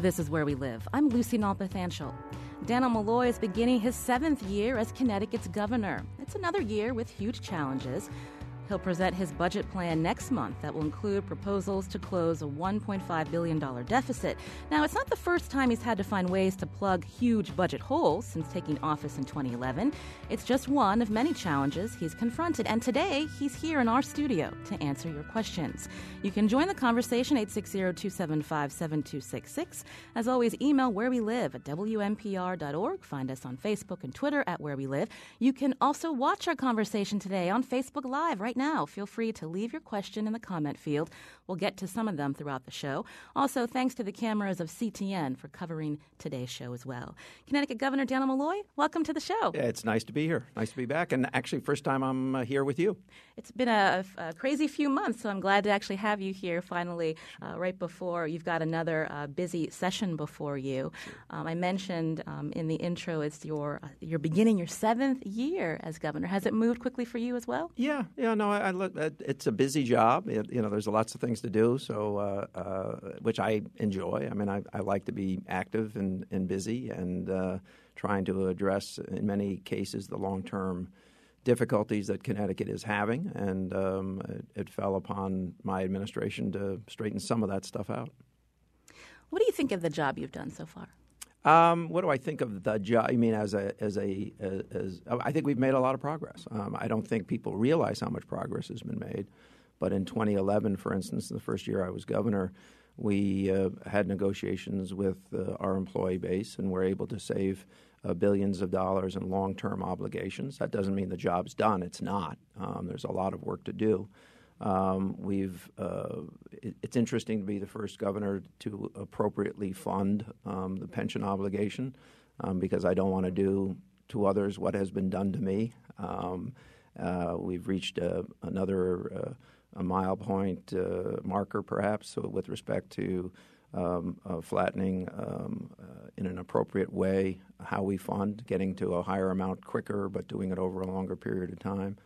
This is Where We Live. I'm Lucy Nalpathanchil. Dannel Malloy is beginning his seventh year as Connecticut's governor. It's another year with huge challenges. He'll present his budget plan next month that will include proposals to close a $1.5 billion deficit. Now, it's not the first time he's had to find ways to plug huge budget holes since taking office in 2011. It's just one of many challenges he's confronted, and today he's here in our studio to answer your questions. You can join the conversation 860-275-7266. As always, email where we live at WNPR.org. Find us on Facebook and Twitter at where we live. You can also watch our conversation today on Facebook Live right now. Feel free to leave your question in the comment field. We'll get to some of them throughout the show. Also, thanks to the cameras of CTN for covering today's show as well. Connecticut Governor Dannel Malloy, welcome to the show. Yeah, it's nice to be here. Nice to be back. And actually, first time I'm uh, here with you. It's been a, a, crazy few months, so I'm glad to actually have you here finally, uh, right before you've got another uh, busy session before you. Um, I mentioned um, in the intro it's your uh, you're beginning your seventh year as governor. Has it moved quickly for you as well? Yeah, yeah. No, I, I it's a busy job. It, you know, there's lots of things to do, so uh, uh, which I enjoy. I mean, I, I, like to be active and, and busy and uh, trying to address, in many cases, the long term difficulties that Connecticut is having, and um, it, it, fell upon my administration to straighten some of that stuff out. What do you think of the job you've done so far? Um, what do I think of the job? I mean, as a as a as, I think we've made a lot of progress. Um, I don't think people realize how much progress has been made. But in 2011, for instance, the first year I was governor, we uh, had negotiations with uh, our employee base and were able to save uh, billions of dollars in long term obligations. That doesn't mean the job's done, it's not. Um, there's a lot of work to do. Um, we've uh, it, it's interesting to be the first governor to appropriately fund um, the pension obligation um, because I don't want to do to others what has been done to me. Um, uh, we've reached uh, another a mile point uh, marker, perhaps, with respect to um, uh, flattening um, uh, in an appropriate way how we fund, getting to a higher amount quicker, but doing it over a longer period of time.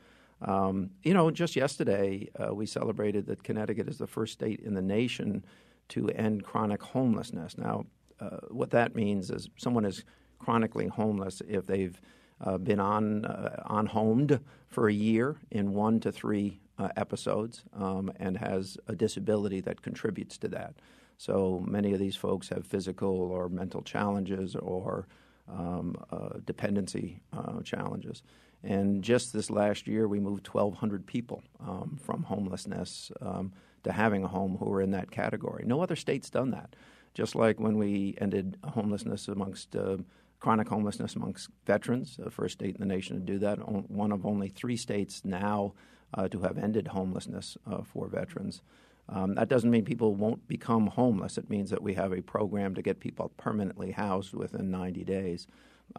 Um, you know, just yesterday uh, we celebrated that Connecticut is the first state in the nation to end chronic homelessness. Now, uh, what that means is someone is chronically homeless if they've uh, been on on homed for a year in one to three uh, episodes um, and has a disability that contributes to that. So many of these folks have physical or mental challenges or um, uh, dependency uh, challenges. And just this last year, we moved 1,200 people um, from homelessness um, to having a home who were in that category. No other state's done that. Just like when we ended homelessness amongst uh, chronic homelessness amongst veterans, the first state in the nation to do that, one of only three states now uh, to have ended homelessness uh, for veterans. Um, that doesn't mean people won't become homeless. It means that we have a program to get people permanently housed within 90 days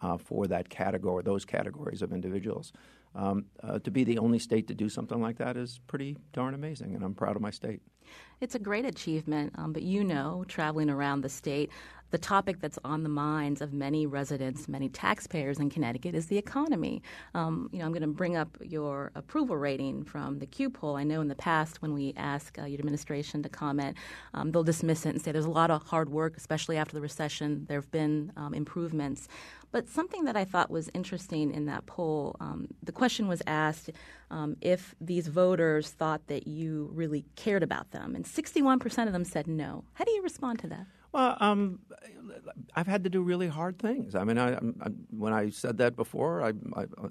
uh, for that category, those categories of individuals. Um, uh, to be the only state to do something like that is pretty darn amazing, and I'm proud of my state. It's a great achievement, um, but you know, traveling around the state, the topic that's on the minds of many residents, many taxpayers in Connecticut is the economy. Um, you know, I'm going to bring up your approval rating from the Q poll. I know in the past when we ask uh, your administration to comment, um, they'll dismiss it and say there's a lot of hard work, especially after the recession. There have been um, improvements. But something that I thought was interesting in that poll, um, the question was asked um, if these voters thought that you really cared about them, and 61% of them said no. How do you respond to that? Well, um, I've had to do really hard things. I mean, I, I, when I said that before, I,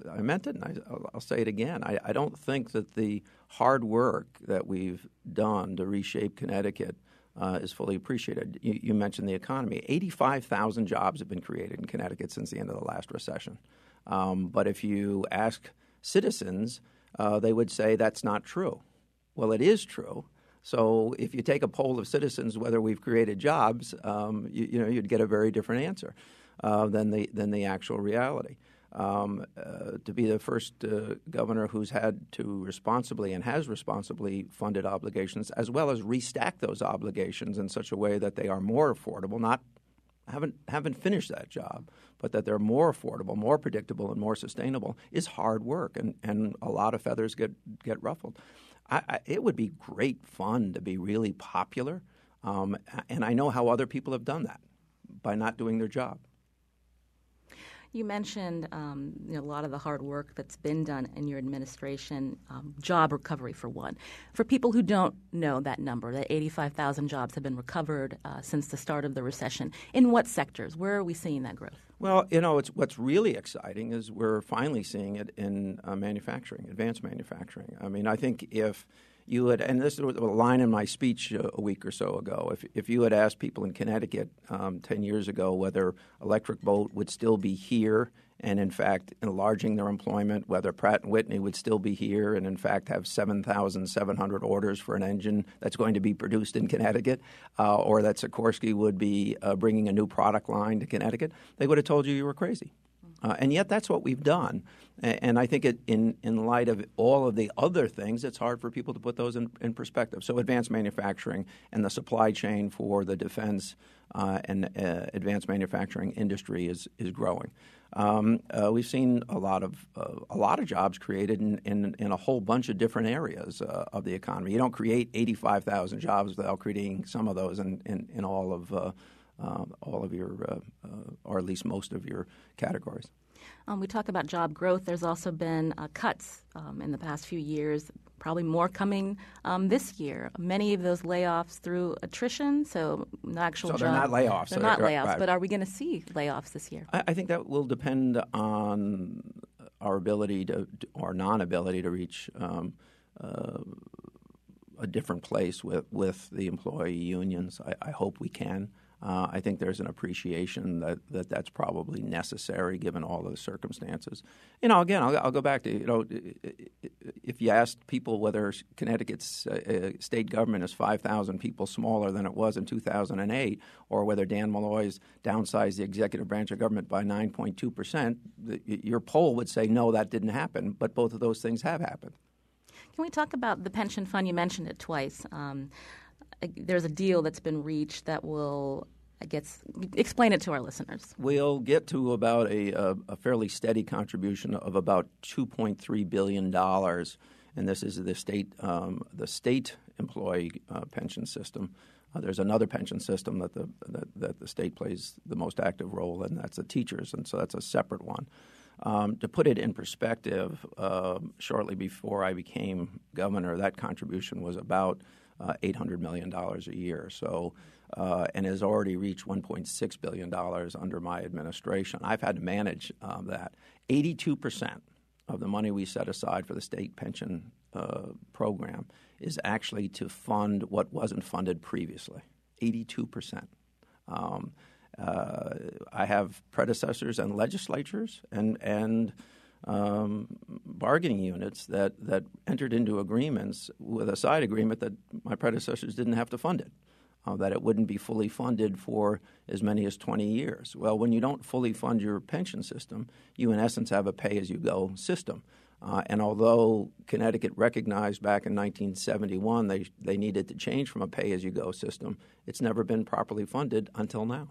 I meant it, and I, will say it again. I, don't think that the hard work that we've done to reshape Connecticut uh, is fully appreciated. You, you, mentioned the economy. 85,000 jobs have been created in Connecticut since the end of the last recession. Um, but if you ask citizens, uh, they would say that's not true. Well, it is true. So if you take a poll of citizens whether we've created jobs, um, you, you, know you'd get a very different answer uh, than the than the actual reality. Um, uh, to be the first uh, governor who's had to responsibly and has responsibly funded obligations, as well as restack those obligations in such a way that they are more affordable, not haven't haven't finished that job, but that they're more affordable, more predictable, and more sustainable is hard work, and, and a lot of feathers get get ruffled. I, I, it would be great fun to be really popular, um, and I know how other people have done that by not doing their job. You mentioned um, you know, a lot of the hard work that's been done in your administration, um, job recovery for one. For people who don't know that number, that 85,000 jobs have been recovered uh, since the start of the recession. In what sectors? Where are we seeing that growth? Well, you know, what's really exciting is we're finally seeing it in uh, manufacturing, advanced manufacturing. I mean, I think if you would, and this was a line in my speech a, a week or so ago. If, if you had asked people in Connecticut um, 10 years ago whether Electric Boat would still be here and, in fact, enlarging their employment, whether Pratt Whitney would still be here and, in fact, have 7,700 orders for an engine that's going to be produced in Connecticut, uh, or that Sikorsky would be uh, bringing a new product line to Connecticut, they would have told you you were crazy. Uh, and yet, that's what we've done. And I think it, in, in light of all of the other things, it's hard for people to put those in, in perspective. So, advanced manufacturing and the supply chain for the defense uh, and uh, advanced manufacturing industry is, is growing. Um, uh, we've seen a lot of uh, a lot of jobs created in, in, in, a whole bunch of different areas uh, of the economy. You don't create 85,000 jobs without creating some of those in, in, in all of uh, all of your, or at least most of your categories. Um, we talk about job growth. There's also been uh, cuts um, in the past few years, probably more coming um, this year. Many of those layoffs through attrition, so actual so they're not layoffs. They're not layoffs, right. but are we going to see layoffs this year? I, I, think that will depend on our ability to, or non-ability to reach um, uh, a different place with, with the employee unions. I, I hope we can. Uh, I think there's an appreciation that, that that's probably necessary given all the circumstances. You know, again, I'll, I'll go back to you know, if you asked people whether Connecticut's uh, uh state government is 5,000 people smaller than it was in 2008, or whether Dan Malloy's downsized the executive branch of government by 9.2 percent, your poll would say no, that didn't happen. But both of those things have happened. Can we talk about the pension fund? You mentioned it twice. Um, there's a deal that's been reached that will I guess explain it to our listeners. We'll get to about a, a, a fairly steady contribution of about 2.3 billion dollars, and this is the state um, the state employee uh, pension system. Uh, there's another pension system that the that, that, the state plays the most active role in. That's the teachers, and so that's a separate one. Um, to put it in perspective, uh, shortly before I became governor, that contribution was about uh, $800 million a year. So, uh, and has already reached $1.6 billion under my administration. I've had to manage um, that. 82% of the money we set aside for the state pension uh, program is actually to fund what wasn't funded previously. 82%. Um, uh, I have predecessors and legislatures and, and um, bargaining units that, that entered into agreements with a side agreement that my predecessors didn't have to fund it, uh, that it wouldn't be fully funded for as many as 20 years. Well, when you don't fully fund your pension system, you in essence have a pay as you go system. Uh, and although Connecticut recognized back in 1971 they, they needed to change from a pay as you go system, it's never been properly funded until now.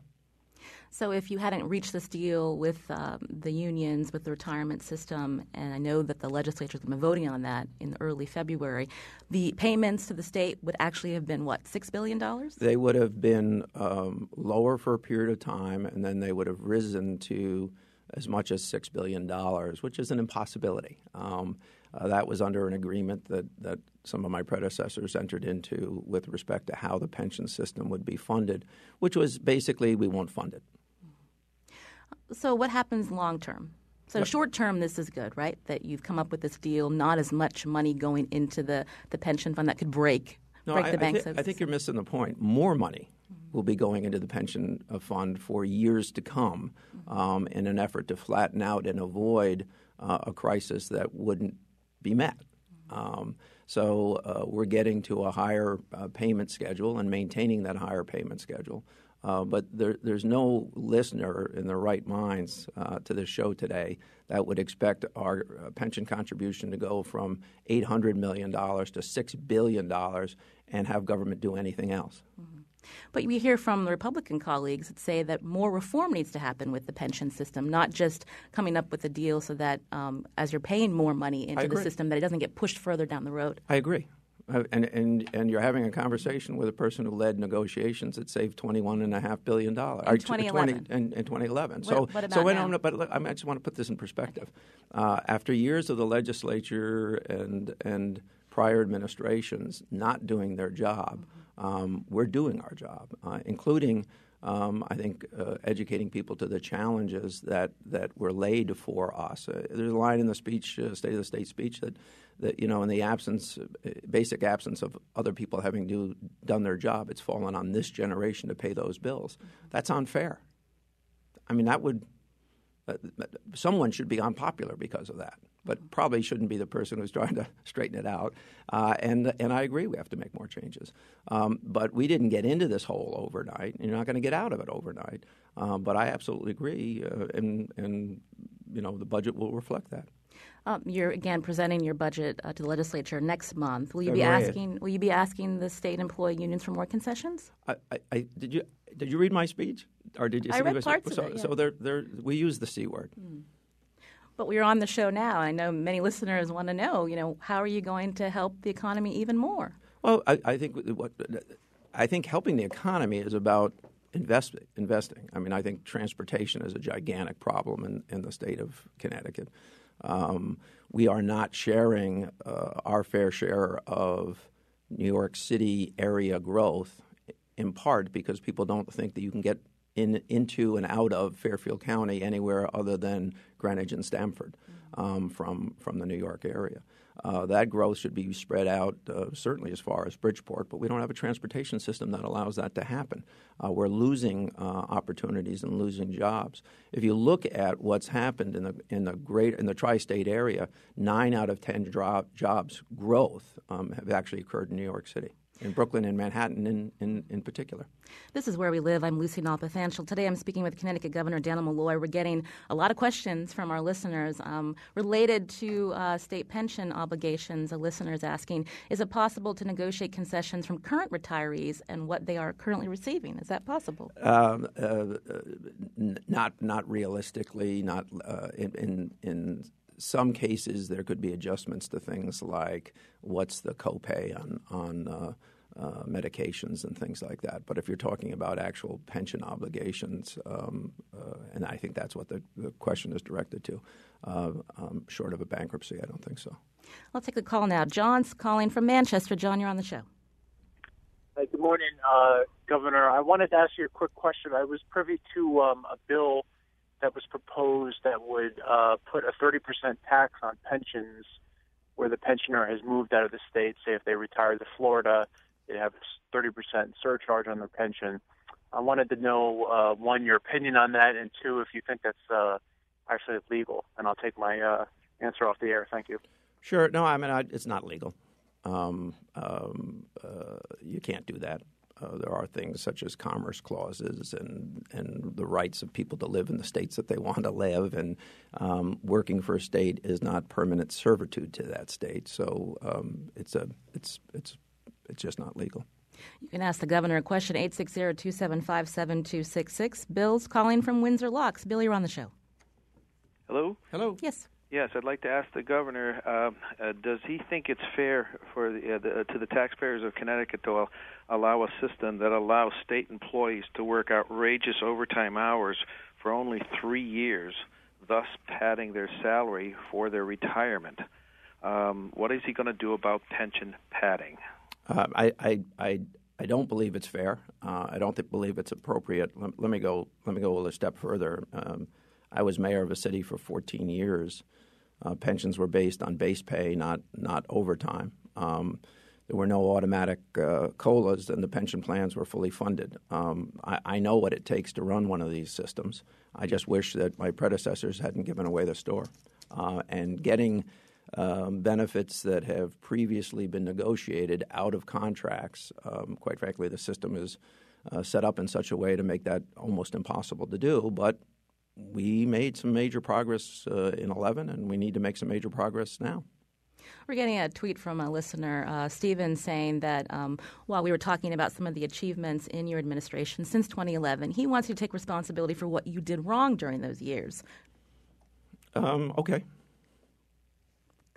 So if you hadn't reached this deal with um, the unions, with the retirement system, and I know that the legislature has been voting on that in early February, the payments to the state would actually have been what six billion dollars? They would have been um, lower for a period of time, and then they would have risen to as much as six billion dollars, which is an impossibility. Um, uh, that was under an agreement that, that some of my predecessors entered into with respect to how the pension system would be funded, which was basically we won't fund it. So, what happens long term? So, short term, this is good, right? That you've come up with this deal, not as much money going into the, the pension fund that could break, no, break I, the bank. I, th- I think you're missing the point. More money will be going into the pension uh, fund for years to come um, in an effort to flatten out and avoid uh, a crisis that wouldn't be met. Um, so uh, we're getting to a higher uh, payment schedule and maintaining that higher payment schedule. Uh, but there, there's no listener in their right minds uh, to this show today that would expect our uh, pension contribution to go from $800 million to $6 billion and have government do anything else. Mm-hmm. But we hear from the Republican colleagues that say that more reform needs to happen with the pension system, not just coming up with a deal so that um, as you're paying more money into the system, that it doesn't get pushed further down the road. I agree. Uh, and, and, and you're having a conversation with a person who led negotiations that saved $21.5 billion. In 2011. 20, in, in 2011. What, so, what so now? No, but look, I, just want to put this in perspective. Uh, after years of the legislature and, and prior administrations not doing their job, um, we're doing our job, uh, including – um, I think uh, educating people to the challenges that, that were laid for us. Uh, there's a line in the speech, uh, State of the State speech, that, that you know, in the absence, uh, basic absence of other people having do, done their job, it's fallen on this generation to pay those bills. That's unfair. I mean, that would uh, someone should be unpopular because of that but probably shouldn't be the person who's trying to straighten it out. Uh, and and I agree, we have to make more changes. Um, but we didn't get into this hole overnight. And you're not going to get out of it overnight. Um, but I absolutely agree, uh, and and you know the budget will reflect that. Um, you're again presenting your budget uh, to the legislature next month. Will you be asking? Will you be asking the state employee unions for more concessions? I, I, I, did you did you read my speech, or did you? I read parts so, of it. Yeah. So they're, they're, we use the c word. Mm. But we're on the show now. I know many listeners want to know, you know, how are you going to help the economy even more? Well, I, I think what I think helping the economy is about invest, investing. I mean, I think transportation is a gigantic problem in, in the state of Connecticut. Um, we are not sharing uh, our fair share of New York City area growth, in part because people don't think that you can get in, into and out of Fairfield County anywhere other than Greenwich and Stamford um, from, from the New York area. Uh, that growth should be spread out uh, certainly as far as Bridgeport, but we don't have a transportation system that allows that to happen. Uh, we're losing uh, opportunities and losing jobs. If you look at what's happened in the in the great in the tri-state area, nine out of ten jobs growth um, have actually occurred in New York City in Brooklyn and Manhattan in, in, in, particular. This is Where We Live. I'm Lucy Nalpathanchil. Today I'm speaking with Connecticut Governor Dannel Malloy. We're getting a lot of questions from our listeners um, related to uh, state pension obligations. A listener is asking, is it possible to negotiate concessions from current retirees and what they are currently receiving? Is that possible? Um, uh, n- not, not realistically, not uh, in, in, in some cases, there could be adjustments to things like what's the copay on on uh, uh, medications and things like that. But if you're talking about actual pension obligations, um, uh, and I think that's what the, the question is directed to, uh, um, short of a bankruptcy, I don't think so. I'll take the call now. John's calling from Manchester. John, you're on the show. Hi, good morning, uh, Governor. I wanted to ask you a quick question. I was privy to um, a bill that was proposed that would uh, put a 30% tax on pensions where the pensioner has moved out of the state. Say if they retire to Florida, they have 30% surcharge on their pension. I wanted to know uh, one your opinion on that, and two if you think that's uh, actually legal. And I'll take my uh, answer off the air. Thank you. Sure. No, I mean I, it's not legal. Um, um, uh, you can't do that. Uh, there are things such as commerce clauses and, and the rights of people to live in the states that they want to live. And um, working for a state is not permanent servitude to that state. So um, it's, a, it's, it's, it's just not legal. You can ask the governor a question, 860 275 7266. Bill's calling from Windsor Locks. Bill, you're on the show. Hello? Hello. Yes. Yes, I'd like to ask the governor: uh, uh, Does he think it's fair for the, uh, the, to the taxpayers of Connecticut to allow a system that allows state employees to work outrageous overtime hours for only three years, thus padding their salary for their retirement? Um, what is he going to do about pension padding? Uh, I, I, I, I don't believe it's fair. Uh, I don't th- believe it's appropriate. Let, let, me go. Let me go a step further. Um, I was mayor of a city for 14 years. Uh, pensions were based on base pay, not not overtime. Um, there were no automatic uh, colas, and the pension plans were fully funded. Um, I, I, know what it takes to run one of these systems. I just wish that my predecessors hadn't given away the store. Uh, and getting um, benefits that have previously been negotiated out of contracts. Um, quite frankly, the system is uh, set up in such a way to make that almost impossible to do. But we made some major progress uh, in 11, and we need to make some major progress now. We're getting a tweet from a listener, uh, Stephen, saying that um, while we were talking about some of the achievements in your administration since 2011, he wants you to take responsibility for what you did wrong during those years. Um, okay.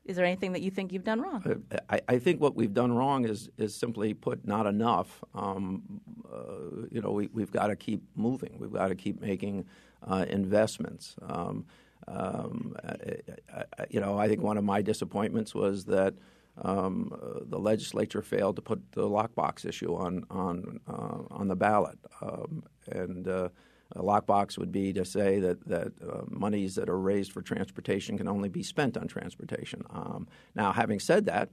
Is there anything that you think you've done wrong? Uh, I, I, think what we've done wrong is is simply put not enough. Um, uh, you know, we, have got to keep moving. We've got to keep making uh, investments. Um, um, I, I, you know, I think one of my disappointments was that um, uh, the legislature failed to put the lockbox issue on on uh, on the ballot, um, and uh, a lockbox would be to say that that uh, monies that are raised for transportation can only be spent on transportation. Um, now, having said that,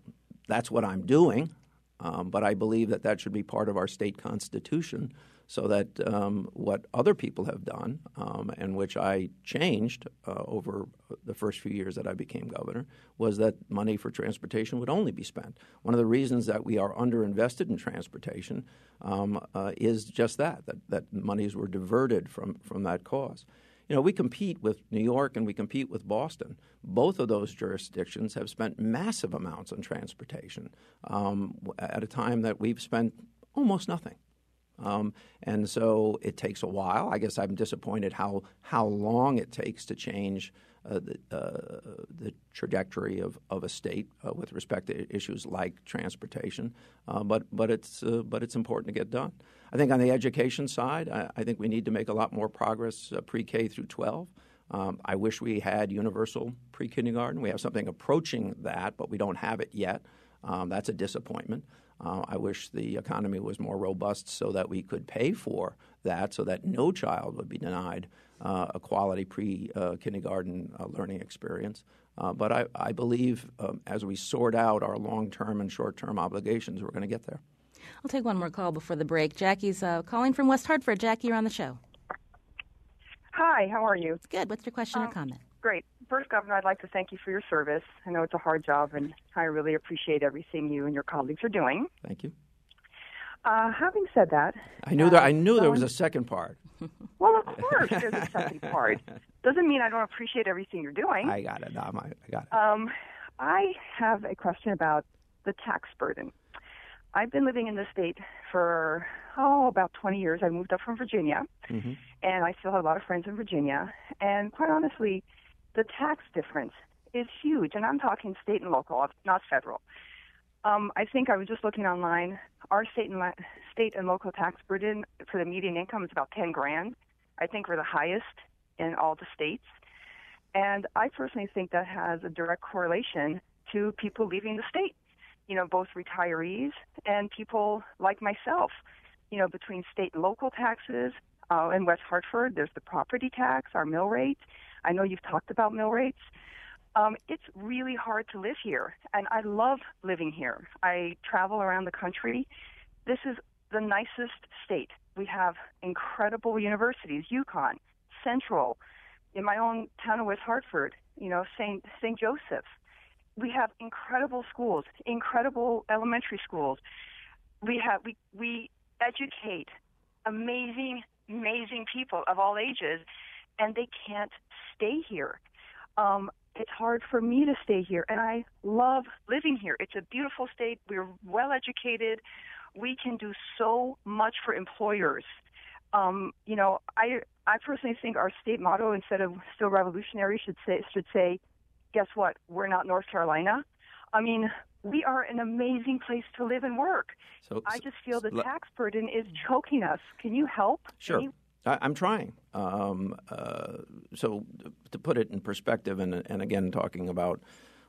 that's what I'm doing, um, but I believe that that should be part of our state constitution so that um, what other people have done, um, and which I changed uh, over the first few years that I became governor, was that money for transportation would only be spent. One of the reasons that we are underinvested in transportation um, uh, is just that, that, that monies were diverted from, from that cause. You know, we compete with New York and we compete with Boston. Both of those jurisdictions have spent massive amounts on transportation um, at a time that we've spent almost nothing. Um, and so it takes a while. I guess I'm disappointed how how long it takes to change uh, the, uh, the, trajectory of, of a state uh, with respect to issues like transportation. Uh, but but it's uh, but it's important to get done. I think on the education side, I, I think we need to make a lot more progress uh, pre-K through 12. Um, I wish we had universal pre-kindergarten. We have something approaching that, but we don't have it yet. Um, that's a disappointment. Uh, I wish the economy was more robust so that we could pay for that, so that no child would be denied uh, a quality pre uh, kindergarten uh, learning experience. Uh, but I, I believe um, as we sort out our long term and short term obligations, we're going to get there. I'll take one more call before the break. Jackie's uh, calling from West Hartford. Jackie, you're on the show. Hi, how are you? Good. What's your question um, or comment? Great. First, Governor, I'd like to thank you for your service. I know it's a hard job, and I really appreciate everything you and your colleagues are doing. Thank you. Uh, having said that, I knew uh, that I knew there was a second part. Well, of course, there's a second part. Doesn't mean I don't appreciate everything you're doing. I got it. No, I got it. Um, I have a question about the tax burden. I've been living in the state for oh about 20 years. I moved up from Virginia, mm-hmm. and I still have a lot of friends in Virginia. And quite honestly, the tax difference is huge, and I'm talking state and local, not federal. Um, I think I was just looking online. Our state and state and local tax burden for the median income is about 10 grand. I think we're the highest in all the states, and I personally think that has a direct correlation to people leaving the state. You know, both retirees and people like myself. You know, between state and local taxes. Uh, in West Hartford, there's the property tax, our mill rate, I know you've talked about mill rates. Um, it's really hard to live here, and I love living here. I travel around the country. This is the nicest state. We have incredible universities, UConn, Central, in my own town of West Hartford, you know, St. St. Joseph. We have incredible schools, incredible elementary schools. We have we we educate amazing, amazing people of all ages and they can't stay here. Um, it's hard for me to stay here, and I love living here. It's a beautiful state. We're well educated. We can do so much for employers. Um, you know, I I personally think our state motto instead of "still revolutionary" should say should say, "Guess what? We're not North Carolina." I mean, we are an amazing place to live and work. So, I just feel the tax burden is choking us. Can you help? Sure. You, I, am trying. Um, uh, so to put it in perspective, and, and again talking about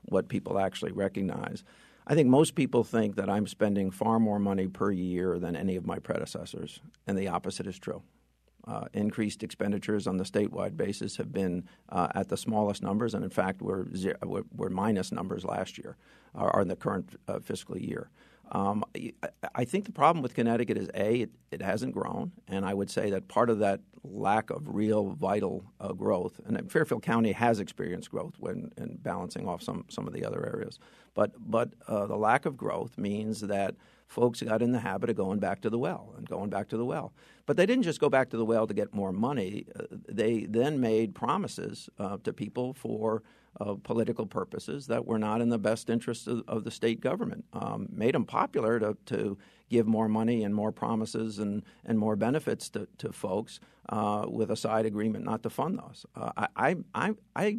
what people actually recognize, I think most people think that I'm spending far more money per year than any of my predecessors, and the opposite is true. Uh, increased expenditures on the statewide basis have been uh, at the smallest numbers, and in fact, we're, zero, we're, we're minus numbers last year, or in the current uh, fiscal year. Um, I think the problem with Connecticut is a it, it, hasn't grown, and I would say that part of that lack of real vital uh, growth, and Fairfield County has experienced growth when in balancing off some some of the other areas, but but uh, the lack of growth means that folks got in the habit of going back to the well and going back to the well. But they didn't just go back to the well to get more money. Uh, they then made promises uh, to people for uh, political purposes that were not in the best interest of, of the state government. Um, made them popular to, to give more money and more promises and, and more benefits to, to folks uh, with a side agreement not to fund those. Uh, I, I, I,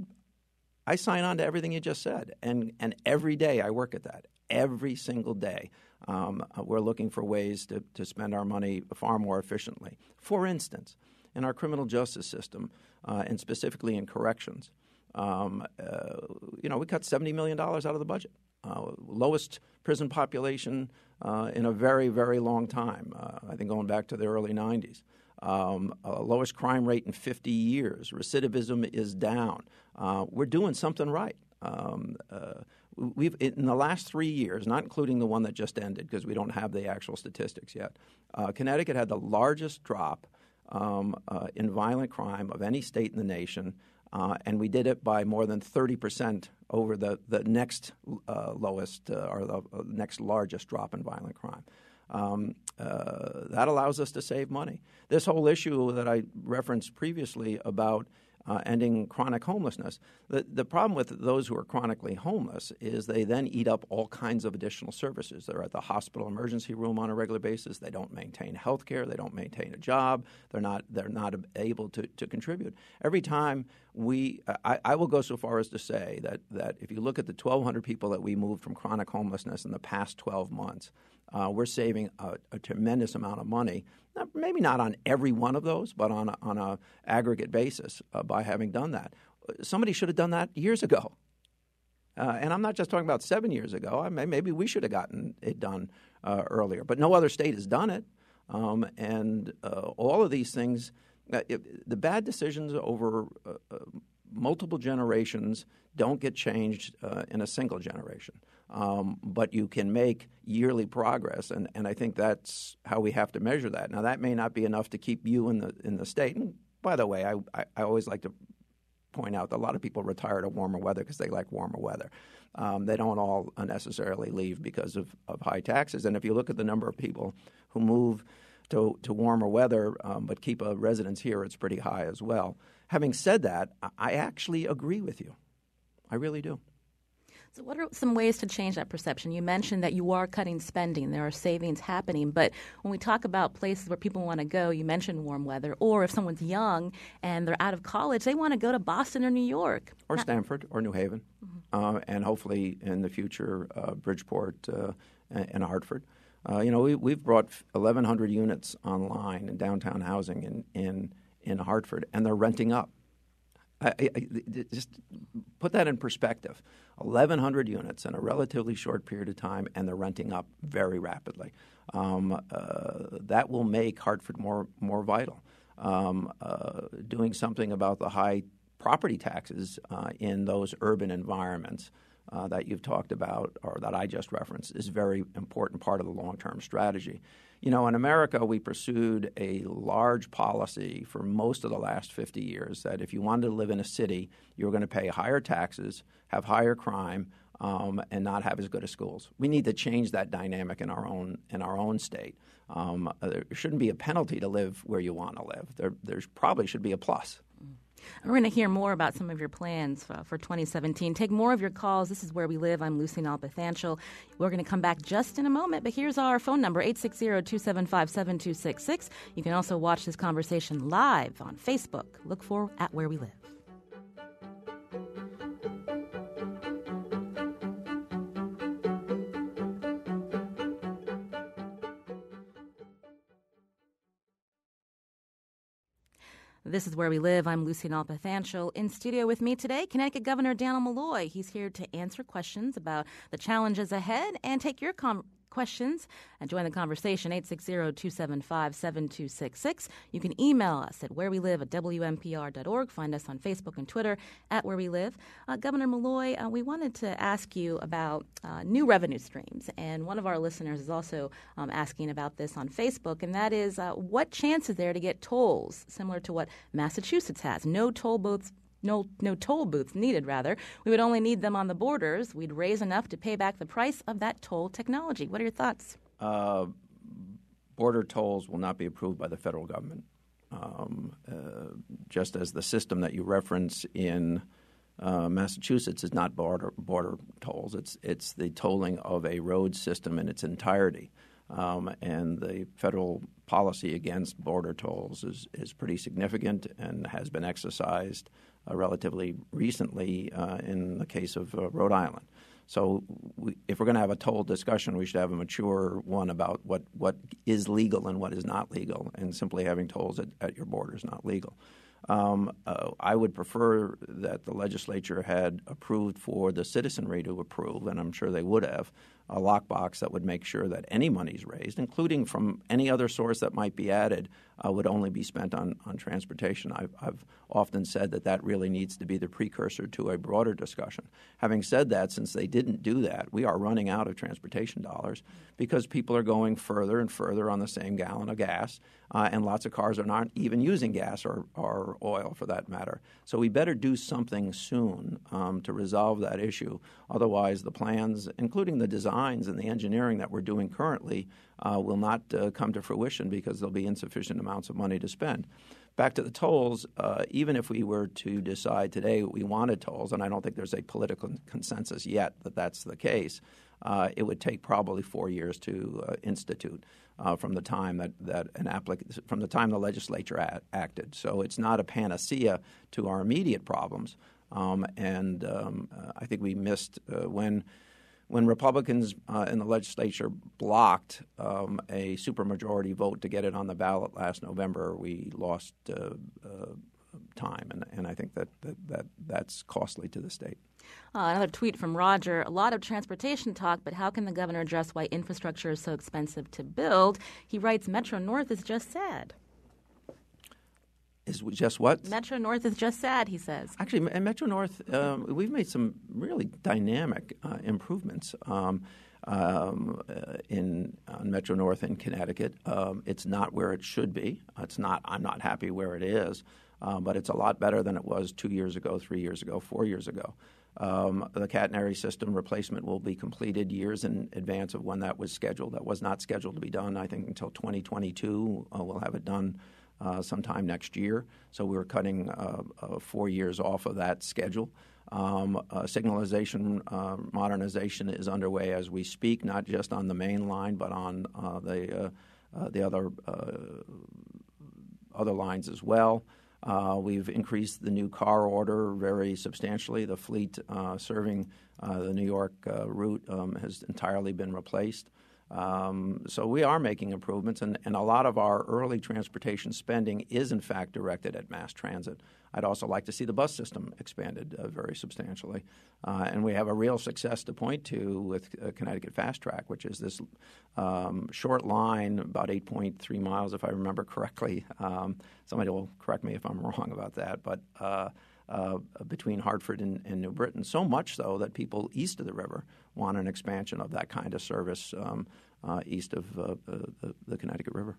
I sign on to everything you just said, and, and every day I work at that. Every single day. Um, we're looking for ways to, to spend our money far more efficiently. For instance, in our criminal justice system, uh, and specifically in corrections, um, uh, you know, we cut $70 million out of the budget. Uh, lowest prison population uh, in a very, very long time, uh, I think going back to the early 90s. Um, lowest crime rate in 50 years. Recidivism is down. we're doing something right. Um, we've in the last three years, not including the one that just ended because we don't have the actual statistics yet. Uh, Connecticut had the largest drop um, uh, in violent crime of any state in the nation, uh, and we did it by more than thirty percent over the the next uh, lowest uh, or the uh, next largest drop in violent crime. Um, that allows us to save money. This whole issue that I referenced previously about uh, ending chronic homelessness. The, the problem with those who are chronically homeless is they then eat up all kinds of additional services. They're at the hospital emergency room on a regular basis. They don't maintain health care. They don't maintain a job. They're not, they're not able to, to contribute. Every time we, I, I will go so far as to say that, that if you look at the 1,200 people that we moved from chronic homelessness in the past 12 months, uh, we're saving a, a, tremendous amount of money. Not, maybe not on every one of those, but on a, on a aggregate basis uh, by having done that. Somebody should have done that years ago. Uh, and I'm not just talking about seven years ago. I mean, maybe we should have gotten it done uh, earlier, but no other state has done it. Um, and uh, all of these things, uh, it, the bad decisions over multiple generations don't get changed in a single generation um, but you can make yearly progress, and, and I think that's how we have to measure that. Now, that may not be enough to keep you in the in the state. And by the way, I, I, I always like to point out that a lot of people retire to warmer weather because they like warmer weather. Um, they don't all necessarily leave because of, of high taxes. And if you look at the number of people who move to, to warmer weather um, but keep a residence here, it's pretty high as well. Having said that, I actually agree with you. I really do. So, what are some ways to change that perception? You mentioned that you are cutting spending, there are savings happening, but when we talk about places where people want to go, you mentioned warm weather, or if someone's young and they're out of college, they want to go to Boston or New York. Or Stamford or New Haven, mm-hmm. uh, and hopefully in the future, uh, Bridgeport uh, and Hartford. Uh, you know, we, we've brought 1,100 units online in downtown housing in, in, in Hartford, and they're renting up. I, I, just put that in perspective 1,100 units in a relatively short period of time, and they're renting up very rapidly. Um, uh, that will make Hartford more, more vital. Um, uh, doing something about the high property taxes uh, in those urban environments uh, that you've talked about or that I just referenced is a very important part of the long term strategy. You know, in America, we pursued a large policy for most of the last 50 years that if you wanted to live in a city, you were going to pay higher taxes, have higher crime, um, and not have as good as schools. We need to change that dynamic in our own in our own state. Um, there shouldn't be a penalty to live where you want to live. There, there probably should be a plus. We're going to hear more about some of your plans uh, for 2017. Take more of your calls. This is Where We Live. I'm Lucy Nalpathanchil. We're going to come back just in a moment, but here's our phone number, 860-275-7266. You can also watch this conversation live on Facebook. Look for At Where We Live. This is Where We Live. I'm Lucy Nalpathanchil. In studio with me today, Connecticut Governor Dannel Malloy. He's here to answer questions about the challenges ahead and take your com- questions and join the conversation 860-275-7266. You can email us at where we live at WNPR.org. Find us on Facebook and Twitter at where we live. Uh, Governor Malloy, uh, we wanted to ask you about uh, new revenue streams. And one of our listeners is also um, asking about this on Facebook, and that is uh, what chance is there to get tolls similar to what Massachusetts has? No toll booths no, no toll booths needed, rather. We would only need them on the borders. We'd raise enough to pay back the price of that toll technology. What are your thoughts? Uh, border tolls will not be approved by the federal government. Um, uh, just as the system that you reference in uh, Massachusetts is not border border tolls. It's it's the tolling of a road system in its entirety, um, and the federal policy against border tolls is is pretty significant and has been exercised relatively recently uh, in the case of uh, Rhode Island. So, we, if we're going to have a toll discussion, we should have a mature one about what, what is legal and what is not legal, and simply having tolls at, at your border is not legal. Um, uh, I would prefer that the legislature had approved for the citizenry to approve, and I'm sure they would have, a lockbox that would make sure that any monies raised, including from any other source that might be added, uh, would only be spent on, on transportation. I've, I've, often said that that really needs to be the precursor to a broader discussion. Having said that, since they didn't do that, we are running out of transportation dollars because people are going further and further on the same gallon of gas, uh, and lots of cars are not even using gas or, or oil for that matter. So we better do something soon um, to resolve that issue. Otherwise, the plans, including the designs and the engineering that we're doing currently, uh, will not uh, come to fruition because there'll be insufficient amounts of money to spend. Back to the tolls, uh, even if we were to decide today we wanted tolls, and I don't think there's a political consensus yet that that's the case, uh, it would take probably four years to uh, institute. Uh, from the time that, that an applic- from the time the legislature a- acted, so it's not a panacea to our immediate problems. Um, and um, I think we missed when when Republicans uh, in the legislature blocked um, a supermajority vote to get it on the ballot last November, we lost uh, uh, time, and, and I think that, that, that that's costly to the state. Uh, another tweet from Roger. A lot of transportation talk, but how can the governor address why infrastructure is so expensive to build? He writes Metro North is just sad is just what? Metro North is just sad, he says. Actually, in Metro North, um, we've made some really dynamic uh, improvements um, um, uh, in on Metro North in Connecticut. Um, it's not where it should be. It's not. I'm not happy where it is, um, but it's a lot better than it was two years ago, three years ago, four years ago. Um, the catenary system replacement will be completed years in advance of when that was scheduled. That was not scheduled to be done, I think, until 2022. Uh, we'll have it done uh, sometime next year. So we were cutting uh, uh, four years off of that schedule. Um, uh, signalization uh, modernization is underway as we speak, not just on the main line, but on uh, the the other other lines as well. we've increased the new car order very substantially. The fleet serving the New York route um, has entirely been replaced. Um, so we are making improvements, and, and a lot of our early transportation spending is in fact directed at mass transit. I'd also like to see the bus system expanded uh, very substantially. Uh, and we have a real success to point to with uh, Connecticut Fast Track, which is this um, short line, about 8.3 miles, if I remember correctly. Um, somebody will correct me if I'm wrong about that, but uh, uh, between Hartford and, and, New Britain. So much so that people east of the river want an expansion of that kind of service um, uh, east of uh, the, the, Connecticut River.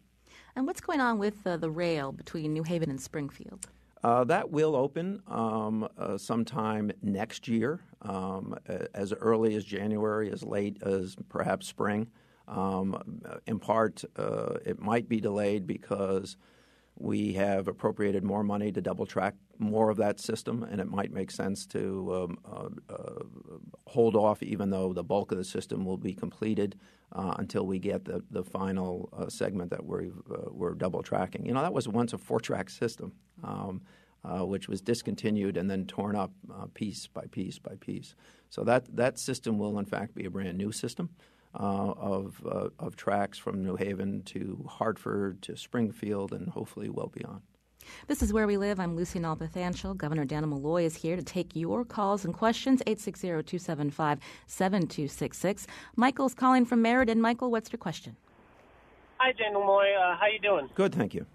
And what's going on with uh, the rail between New Haven and Springfield? Uh, that will open um, uh, sometime next year, um, as early as January, as late as perhaps spring. Um, in part, it might be delayed because we have appropriated more money to double track more of that system, and it might make sense to um, uh, uh, hold off, even though the bulk of the system will be completed uh, until we get the, the final uh, segment that we're, uh, we're double tracking. You know, that was once a four track system, um, uh, which was discontinued and then torn up piece by piece by piece. So that, that system will, in fact, be a brand new system uh, of, uh, of tracks from New Haven to Hartford to Springfield and hopefully well beyond. This is Where We Live. I'm Lucy Nalpathanchil. Governor Dannel Malloy is here to take your calls and questions. 860-275-7266. Michael's calling from Meriden. Michael, what's your question? Hi, Dannel Malloy. Uh, how you doing? Good, thank you.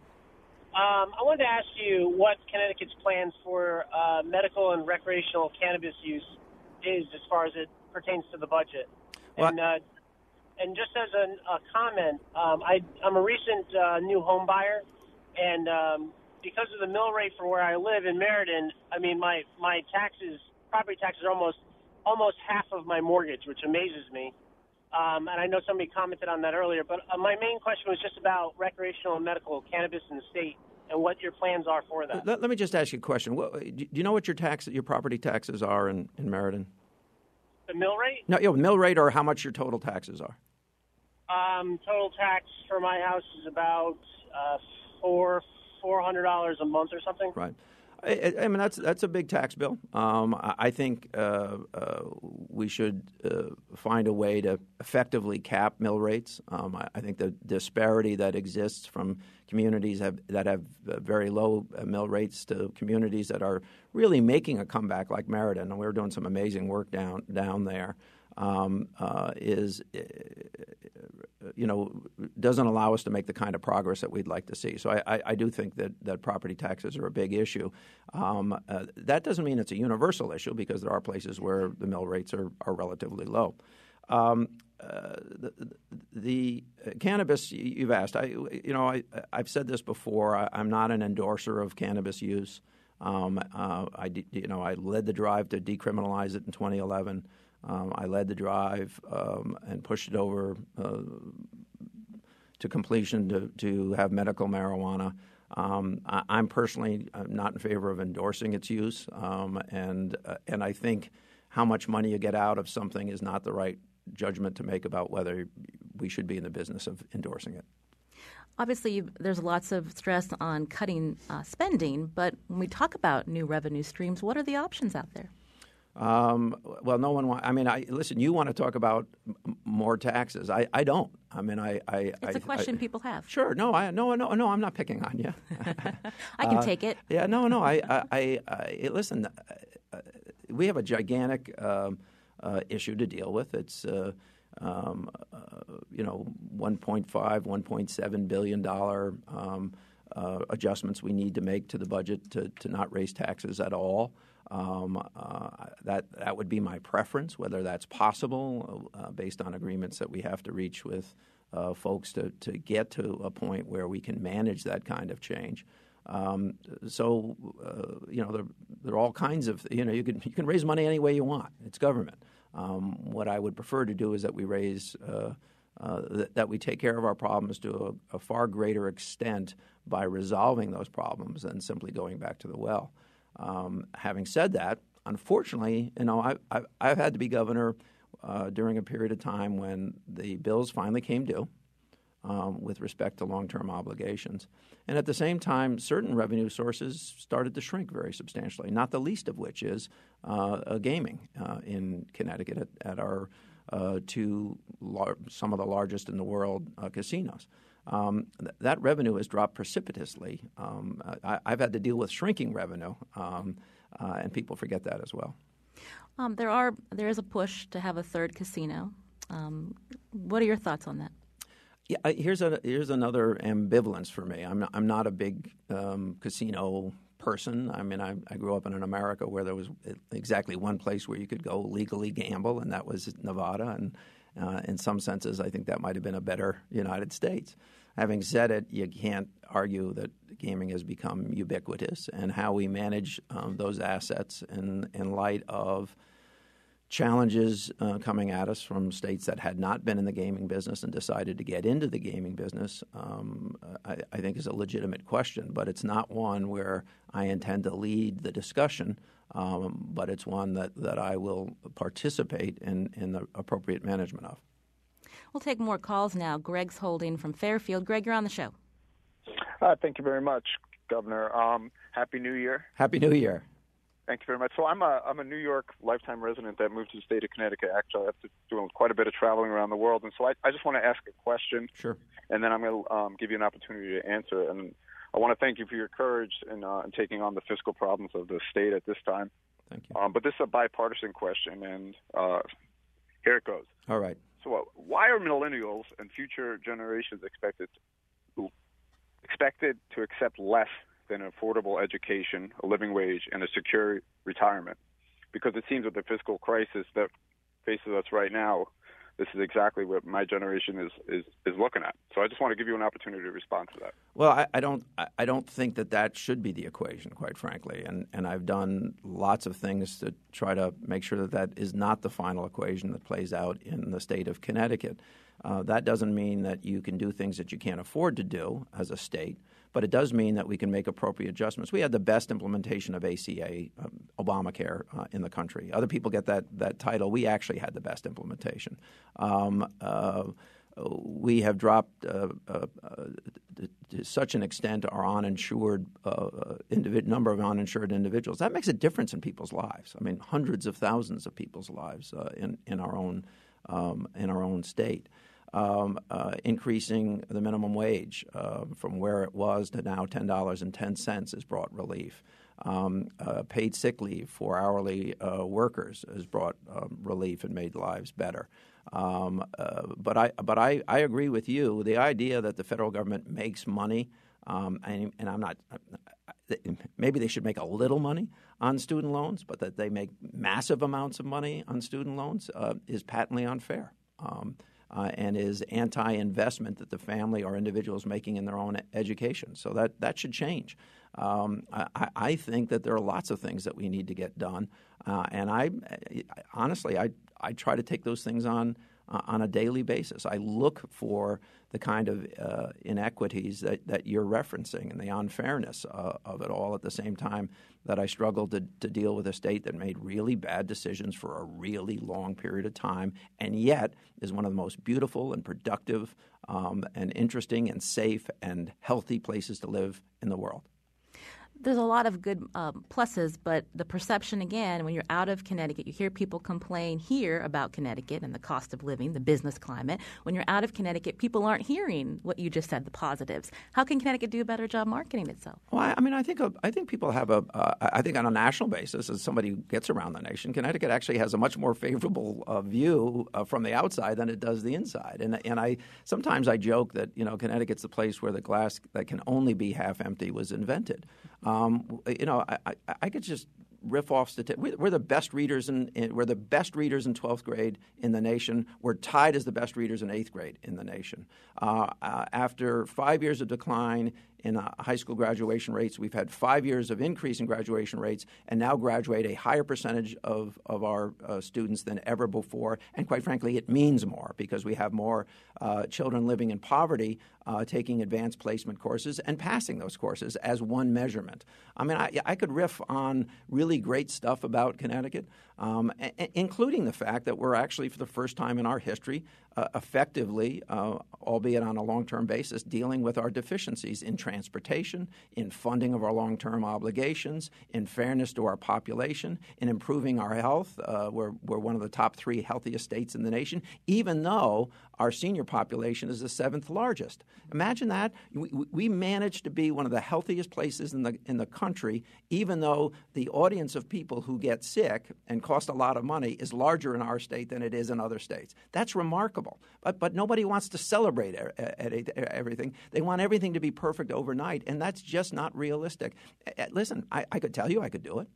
Um, I wanted to ask you what Connecticut's plans for uh, medical and recreational cannabis use is as far as it pertains to the budget. Well, and, uh, and just as a, a comment, um, I, I'm a recent uh, new home buyer, and um, because of the mill rate for where I live in Meriden, I mean my my taxes, property taxes, are almost almost half of my mortgage, which amazes me. Um, and I know somebody commented on that earlier, but uh, my main question was just about recreational and medical cannabis in the state and what your plans are for that. Let, let me just ask you a question. What, do you know what your tax, your property taxes are in, in Meriden? The mill rate? No, yeah, mill rate or how much your total taxes are? Um, total tax for my house is about uh, four four hundred dollars a month or something. Right. I, I, mean that's that's a big tax bill. Um, I, I think uh, uh, we should uh, find a way to effectively cap mill rates. Um, I, I, think the disparity that exists from communities have, that have very low uh, mill rates to communities that are really making a comeback, like Meriden, and we're doing some amazing work down down there. Um, uh, is you know, doesn't allow us to make the kind of progress that we'd like to see. So I, I, I do think that, that property taxes are a big issue. Um, uh, that doesn't mean it's a universal issue because there are places where the mill rates are, are relatively low. Um, uh, the, the, cannabis you've asked, I you know I I've said this before. I, am not an endorser of cannabis use. Um, uh, I you know I led the drive to decriminalize it in 2011. Um, I led the drive um, and pushed it over uh, to completion to, to have medical marijuana. Um, I, am personally uh, not in favor of endorsing its use, um, and uh, and I think how much money you get out of something is not the right judgment to make about whether we should be in the business of endorsing it. Obviously, there's lots of stress on cutting uh, spending, but when we talk about new revenue streams, what are the options out there? Um, well, no one wants. I mean, I listen. You want to talk about m- more taxes? I, I don't. I mean, I. I it's a question I, people have. Sure. No. I. No. No. No. I'm not picking on you. I can uh, take it. Yeah. No. No. I. I. I listen. Uh, we have a gigantic um, uh, issue to deal with. It's. Uh, um, uh, you know, 1.5, 1.7 billion dollar um, uh, adjustments we need to make to the budget to, to not raise taxes at all. Um, uh, that that would be my preference. Whether that's possible, uh, based on agreements that we have to reach with uh, folks to to get to a point where we can manage that kind of change. Um, so uh, you know there, there, are all kinds of you know you can you can raise money any way you want. It's government. Um, what I would prefer to do is that we raise. Uh, uh, that, that, we take care of our problems to a, a, far greater extent by resolving those problems than simply going back to the well. Um, having said that, unfortunately, you know, I, I, I've had to be governor uh, during a period of time when the bills finally came due. Um, with respect to long term obligations. And at the same time, certain revenue sources started to shrink very substantially, not the least of which is uh, gaming uh, in Connecticut at, at our uh, two lar- some of the largest in the world uh, casinos um, th- that revenue has dropped precipitously. Um, I, have had to deal with shrinking revenue, um, uh, and people forget that as well. Um, there are there is a push to have a third casino. Um, what are your thoughts on that? Yeah, here's a here's another ambivalence for me. I'm not, I'm not a big um, casino person. I mean, I, I, grew up in an America where there was exactly one place where you could go legally gamble, and that was Nevada. And uh, in some senses, I think that might have been a better United States. Having said it, you can't argue that gaming has become ubiquitous, and how we manage um, those assets in, in light of challenges uh, coming at us from states that had not been in the gaming business and decided to get into the gaming business, um, I, I, think is a legitimate question. But it's not one where I intend to lead the discussion um, but it's one that, that I will participate in, in the appropriate management of. We'll take more calls now. Greg's holding from Fairfield. Greg, you're on the show. Uh, thank you very much, Governor. Um, Happy New Year. Happy New Year. Thank you very much. So I'm a I'm a New York lifetime resident that moved to the state of Connecticut. Actually, I've been doing quite a bit of traveling around the world, and so I, I just want to ask a question. Sure. And then I'm going to um, give you an opportunity to answer. And I want to thank you for your courage in, uh, in taking on the fiscal problems of the state at this time. Thank you. Um, but this is a bipartisan question, and uh, here it goes. All right. So, uh, why are millennials and future generations expected to, expected to accept less than an affordable education, a living wage, and a secure retirement? Because it seems with the fiscal crisis that faces us right now, this is exactly what my generation is, is, is looking at. So I just want to give you an opportunity to respond to that. Well, I, I don't I don't think that that should be the equation, quite frankly. And and I've done lots of things to try to make sure that that is not the final equation that plays out in the state of Connecticut. Uh, that doesn't mean that you can do things that you can't afford to do as a state but it does mean that we can make appropriate adjustments. We had the best implementation of ACA, um, Obamacare, uh, in the country. Other people get that, that title. We actually had the best implementation. Um, uh, we have dropped uh, uh, uh to such an extent our uninsured uh, uh, number of uninsured individuals. That makes a difference in people's lives. I mean, hundreds of thousands of people's lives in in our own um, in our own state um, uh, increasing the minimum wage uh, from where it was to now $10.10 has brought relief. Um, uh, paid sick leave for hourly uh, workers has brought um, relief and made lives better. Um, uh, but I, but I, I agree with you. The idea that the federal government makes money, um, and, and I'm not, maybe they should make a little money on student loans, but that they make massive amounts of money on student loans uh, is patently unfair. Um, uh, and is anti-investment that the family or individual is making in their own education. So that that should change. Um, I, I, think that there are lots of things that we need to get done, uh, and I honestly I I try to take those things on uh, on a daily basis. I look for the kind of uh, inequities that, that you're referencing and the unfairness uh, of it all at the same time that I struggle to, to deal with a state that made really bad decisions for a really long period of time and yet is one of the most beautiful and productive um, and interesting and safe and healthy places to live in the world there's a lot of good um, pluses, but the perception again, when you're out of Connecticut, you hear people complain here about Connecticut and the cost of living, the business climate. When you're out of Connecticut, people aren't hearing what you just said, the positives. How can Connecticut do a better job marketing itself? Well, I, mean, I think I think people have a. Uh, I think on a national basis, as somebody who gets around the nation, Connecticut actually has a much more favorable uh, view uh, from the outside than it does the inside. And and I sometimes I joke that you know Connecticut's the place where the glass that can only be half empty was invented. Um, you know, I, I, I, could just riff off statistics. We're the best readers in, in, we're the best readers in 12th grade in the nation. We're tied as the best readers in eighth grade in the nation. Uh, uh, after five years of decline in uh, high school graduation rates. We've had five years of increase in graduation rates and now graduate a higher percentage of, of our uh, students than ever before. And quite frankly, it means more because we have more uh, children living in poverty uh, taking advanced placement courses and passing those courses as one measurement. I mean, I, I could riff on really great stuff about Connecticut, um, a- including the fact that we're actually, for the first time in our history, uh, effectively, uh, albeit on a long term basis, dealing with our deficiencies in transportation, in funding of our long term obligations, in fairness to our population, in improving our health. Uh, we're, we're one of the top three healthiest states in the nation, even though our senior population is the seventh largest. Imagine that. We, we managed to be one of the healthiest places in the, in the country, even though the audience of people who get sick and cost a lot of money is larger in our state than it is in other states. That's remarkable. But, but nobody wants to celebrate everything. They want everything to be perfect overnight, and that's just not realistic. Listen, I, I could tell you I could do it.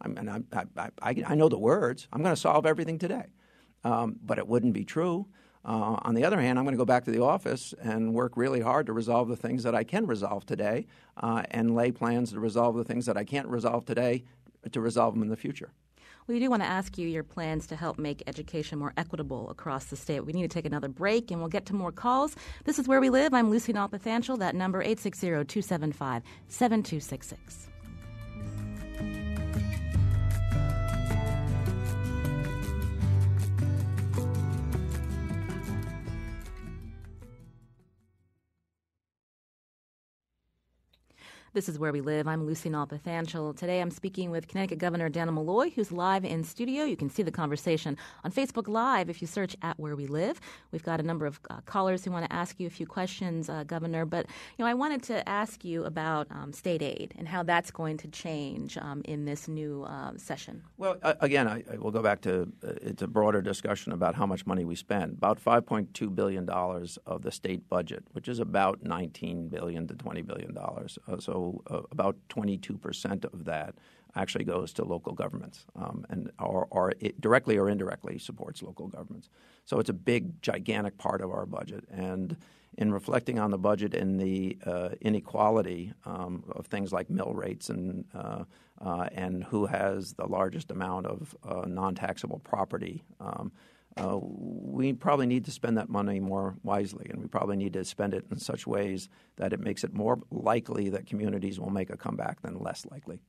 I I, I, I, I know the words. I'm going to solve everything today. Um, but it wouldn't be true. Uh, on the other hand, I'm going to go back to the office and work really hard to resolve the things that I can resolve today uh, and lay plans to resolve the things that I can't resolve today to resolve them in the future. We do want to ask you your plans to help make education more equitable across the state. We need to take another break and we'll get to more calls. This is Where We Live. I'm Lucy Nalpathanchil. That number 860 275 7266. This is Where We Live. I'm Lucy Nalpathanchil. Today I'm speaking with Connecticut Governor Dannel Malloy, who's live in studio. You can see the conversation on Facebook Live if you search at Where We Live. We've got a number of uh, callers who want to ask you a few questions, uh, Governor. But you know, I wanted to ask you about um, state aid and how that's going to change um, in this new uh, session. Well, again, I, I, will go back to uh, it's a broader discussion about how much money we spend. About 5.2 billion dollars of the state budget, which is about 19 billion to 20 billion dollars. Uh, so uh, about 22% of that actually goes to local governments um, and or, or directly or indirectly supports local governments. So it's a big, gigantic part of our budget. And in reflecting on the budget and the uh, inequality um, of things like mill rates and uh, uh, and who has the largest amount of uh, non-taxable property. Um, uh, we probably need to spend that money more wisely, and we probably need to spend it in such ways that it makes it more likely that communities will make a comeback than less likely.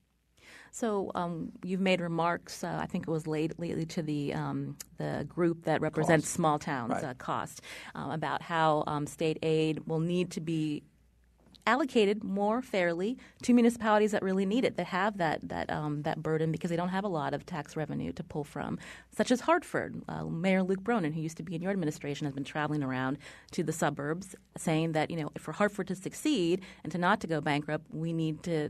So um, you've made remarks. Uh, I think it was late, lately to the um, the group that represents COST. small towns, right. uh, COST, um, about how um, state aid will need to be allocated more fairly to municipalities that really need it, that have that that um, that burden because they don't have a lot of tax revenue to pull from, such as Hartford. Uh, Mayor Luke Bronin, who used to be in your administration, has been traveling around to the suburbs saying that you know for Hartford to succeed and to not to go bankrupt, we need to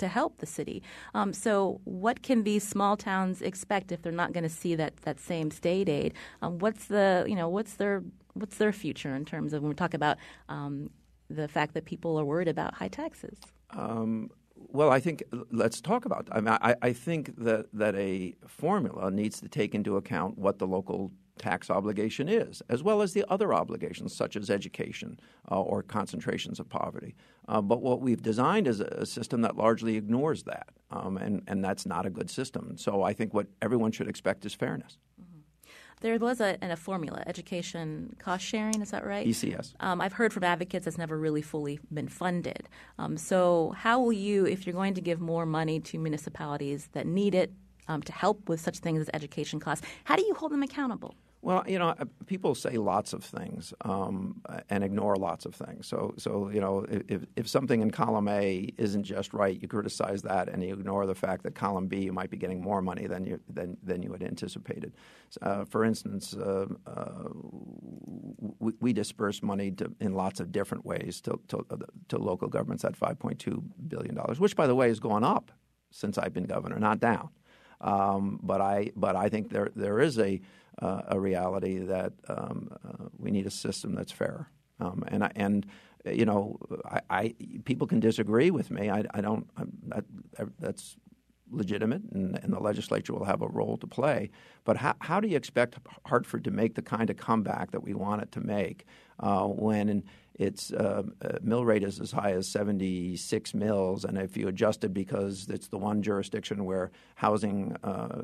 to help the city. Um, so, what can these small towns expect if they're not going to see that that same state aid? Um, what's the you know what's their what's their future in terms of when we talk about um, the fact that people are worried about high taxes? Um, well, I think let's talk about. I, mean, I, I think that that a formula needs to take into account what the local tax obligation is, as well as the other obligations such as education uh, or concentrations of poverty. Uh, but what we've designed is a, system that largely ignores that, um, and and that's not a good system. So I think what everyone should expect is fairness. There was a, a formula, education cost sharing, is that right? ECS. Um, I've heard from advocates that's never really fully been funded. Um, so, how will you, if you're going to give more money to municipalities that need it um, to help with such things as education costs, how do you hold them accountable? Well, you know, uh, people say lots of things um, and ignore lots of things. So, so you know, if, if something in column A isn't just right, you criticize that and you ignore the fact that column B you might be getting more money than you than, than you had anticipated. Uh, for instance, uh, uh, we, we, disperse money to, in lots of different ways to, to, to local governments at 5.2 billion dollars, which, by the way, has gone up since I've been governor, not down. Um, but I but I think there there is a uh, a reality that um, uh, we need a system that's fair. Um, and and you know, I, I, people can disagree with me. I, I don't. That, that's legitimate, and, and, the legislature will have a role to play. But how, how do you expect Hartford to make the kind of comeback that we want it to make uh, when its uh, uh, mill rate is as high as 76 mills, and if you adjust it because it's the one jurisdiction where housing uh,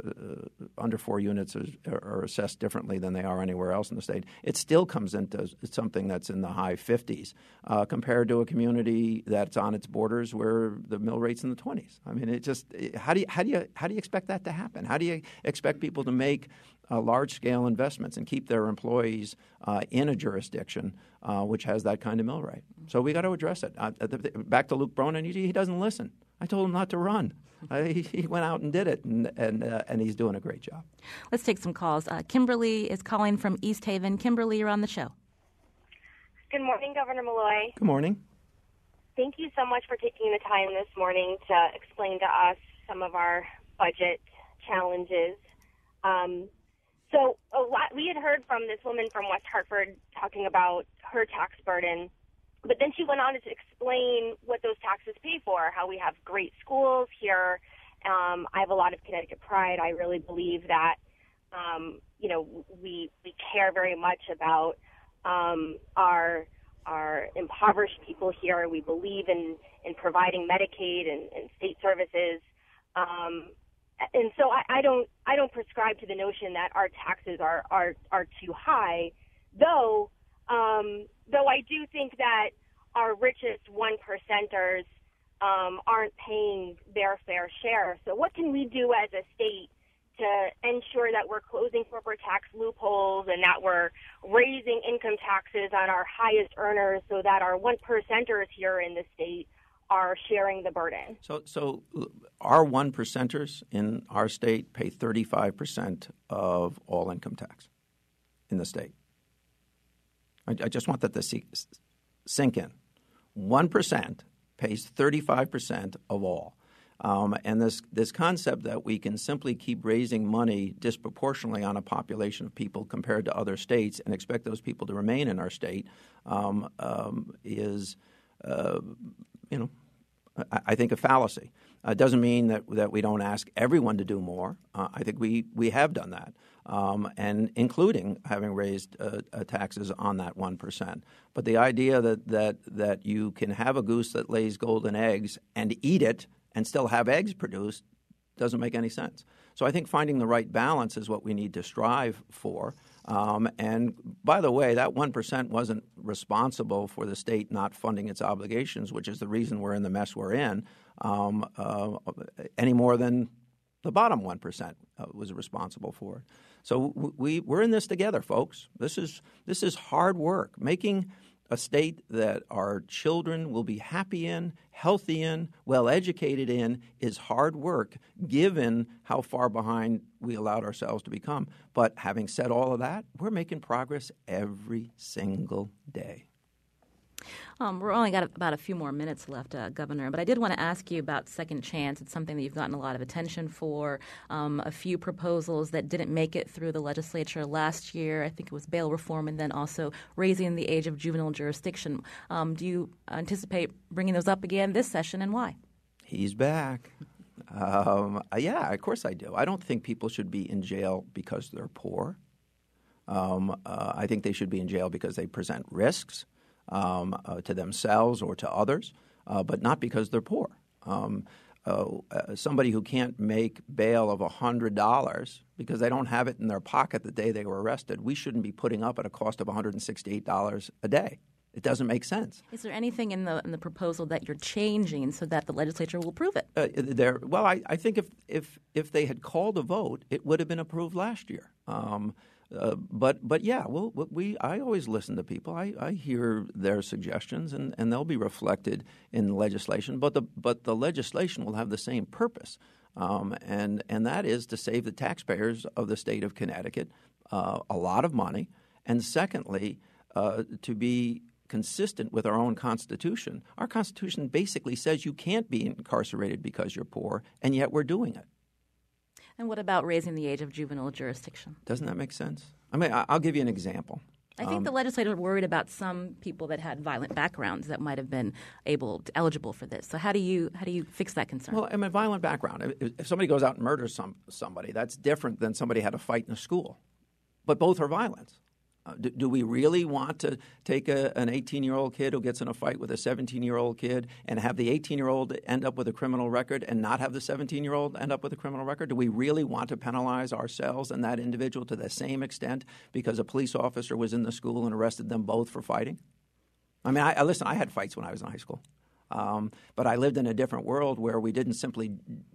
under four units is, are assessed differently than they are anywhere else in the state, it still comes into something that's in the high 50s uh, compared to a community that's on its borders where the mill rate's in the 20s. I mean, it just how do you how do you how do you expect that to happen? How do you expect people to make uh, large scale investments and keep their employees uh, in a jurisdiction uh, which has that kind of mill rate. So we got to address it. Uh, back to Luke Bronin, he, he, doesn't listen. I told him not to run. Uh, he, he, went out and did it, and and, uh, and he's doing a great job. Let's take some calls. Kimberly is calling from East Haven. Kimberly, you're on the show. Good morning, Governor Malloy. Good morning. Thank you so much for taking the time this morning to explain to us some of our budget challenges. Um, so a lot, we had heard from this woman from West Hartford talking about her tax burden, but then she went on to explain what those taxes pay for, how we have great schools here. Um, I have a lot of Connecticut pride. I really believe that, um, you know, we, we care very much about um, our our impoverished people here. We believe in, in providing Medicaid and, and state services. Um, and so I, I don't I don't prescribe to the notion that our taxes are are are too high, though um, though I do think that our richest one percenters um, aren't paying their fair share. So what can we do as a state to ensure that we're closing corporate tax loopholes and that we're raising income taxes on our highest earners so that our one percenters here in the state are sharing the burden. So, so our one percenters in our state pay 35% of all income tax in the state. I, I just want that to sink in. 1% pays 35% of all. Um, and this, this concept that we can simply keep raising money disproportionately on a population of people compared to other states and expect those people to remain in our state um, um, is, uh, you know, I, I, think a fallacy. Uh, it uh, doesn't mean that, that we don't ask everyone to do more. Uh, I think we, we have done that um, and including having raised uh, uh, taxes on that one percent. But the idea that that that you can have a goose that lays golden eggs and eat it and still have eggs produced doesn't make any sense. So I think finding the right balance is what we need to strive for. Um, and by the way, that 1% wasn't responsible for the state not funding its obligations, which is the reason we're in the mess we're in, um, uh, any more than the bottom 1% uh, was responsible for it. So we, we're in this together, folks. This is, this is hard work. Making a state that our children will be happy in, healthy in, well educated in is hard work given how far behind we allowed ourselves to become. But having said all of that, we're making progress every single day. Um, we're only got about a few more minutes left, uh, Governor, but I did want to ask you about Second Chance. It's something that you've gotten a lot of attention for. Um, a few proposals that didn't make it through the legislature last year. I think it was bail reform and then also raising the age of juvenile jurisdiction. Um, do you anticipate bringing those up again this session and why? He's back. Um, yeah, of course I do. I don't think people should be in jail because they're poor. Um, uh, I think they should be in jail because they present risks um, uh, to themselves or to others, uh, but not because they're poor. Um, uh, uh somebody who can't make bail of $100 because they don't have it in their pocket the day they were arrested, we shouldn't be putting up at a cost of $168 a day. It doesn't make sense. Is there anything in the in the proposal that you're changing so that the legislature will approve it? Uh, there, well, I, I, think if, if if they had called a vote, it would have been approved last year. Um, uh, but but yeah, well, we I always listen to people. I, I hear their suggestions, and, and they'll be reflected in legislation. But the but the legislation will have the same purpose, um, and and that is to save the taxpayers of the state of Connecticut uh, a lot of money, and secondly, uh, to be consistent with our own Constitution. Our Constitution basically says you can't be incarcerated because you're poor, and yet we're doing it. And what about raising the age of juvenile jurisdiction? Doesn't that make sense? I mean, I'll give you an example. I think um, the legislature were worried about some people that had violent backgrounds that might have been able to, eligible for this. So how do you how do you fix that concern? Well, I mean, violent background. If somebody goes out and murders some somebody, that's different than somebody had a fight in a school. But both are violence. Uh, do, do, we really want to take a, an 18 year old kid who gets in a fight with a 17 year old kid and have the 18 year old end up with a criminal record and not have the 17 year old end up with a criminal record? Do we really want to penalize ourselves and that individual to the same extent because a police officer was in the school and arrested them both for fighting? I mean, I, I listen, I had fights when I was in high school. Um, but I lived in a different world where we didn't simply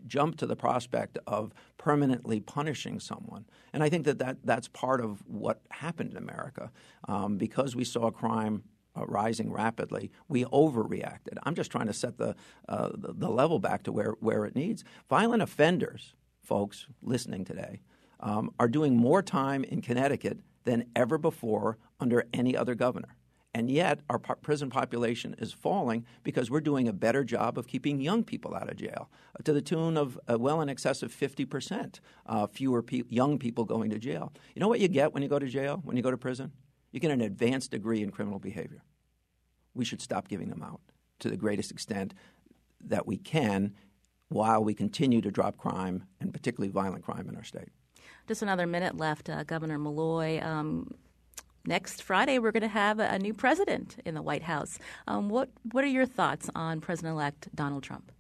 jump to the prospect of permanently punishing someone. And I think that, that that's part of what happened in America. Um, because we saw crime uh, rising rapidly, we overreacted. I'm just trying to set the, uh, the, the, level back to where, where it needs. Violent offenders, folks listening today, um, are doing more time in Connecticut than ever before under any other governor. And yet, our po- prison population is falling because we're doing a better job of keeping young people out of jail uh, to the tune of uh, well in excess of 50% uh, fewer pe- young people going to jail. You know what you get when you go to jail, when you go to prison? You get an advanced degree in criminal behavior. We should stop giving them out to the greatest extent that we can while we continue to drop crime and particularly violent crime in our state. Just another minute left, uh, Governor Malloy. Um, next Friday, we're going to have a, new president in the White House. Um, what What are your thoughts on President-elect Donald Trump?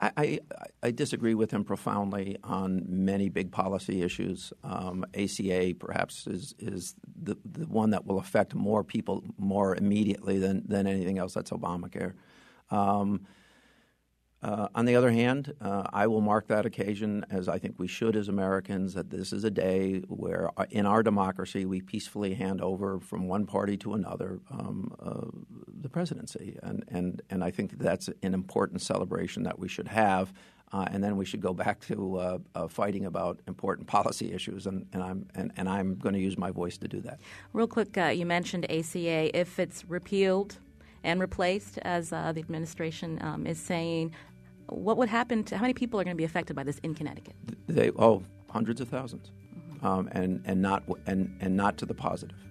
I, I, I, disagree with him profoundly on many big policy issues. Um, ACA perhaps is is the, the one that will affect more people more immediately than, than anything else. That's Obamacare. Um, Uh, on the other hand, uh, I will mark that occasion, as I think we should as Americans, that this is a day where, uh, in our democracy, we peacefully hand over from one party to another um, uh, the presidency. And, and, and I think that's an important celebration that we should have. Uh, and then we should go back to uh, fighting about important policy issues, and, and I'm and, and I'm going to use my voice to do that. Real quick, you mentioned ACA. If it's repealed and replaced, as uh, the administration um, is saying, what would happen to how many people are going to be affected by this in Connecticut? They oh, hundreds of 1000s mm-hmm. um, and and not and and not to the positive.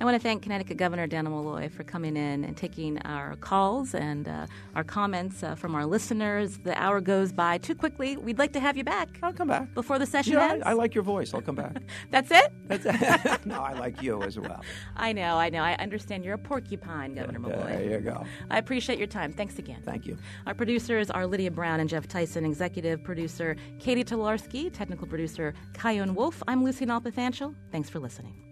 I want to thank Connecticut Governor Dannel Malloy for coming in and taking our calls and uh, our comments uh, from our listeners. The hour goes by too quickly. We'd like to have you back. I'll come back before the session ends. I, I, like your voice. I'll come back. That's it. That's it. no, I like you as well. I know. I know. I understand you're a porcupine, Governor Malloy. There you go. I appreciate your time. Thanks again. Thank you. Our producers are Lydia Brown and Jeff Tyson. Executive producer Catie Talarski. Technical producer Chion Wolf. I'm Lucy Nalpathanchil. Thanks for listening.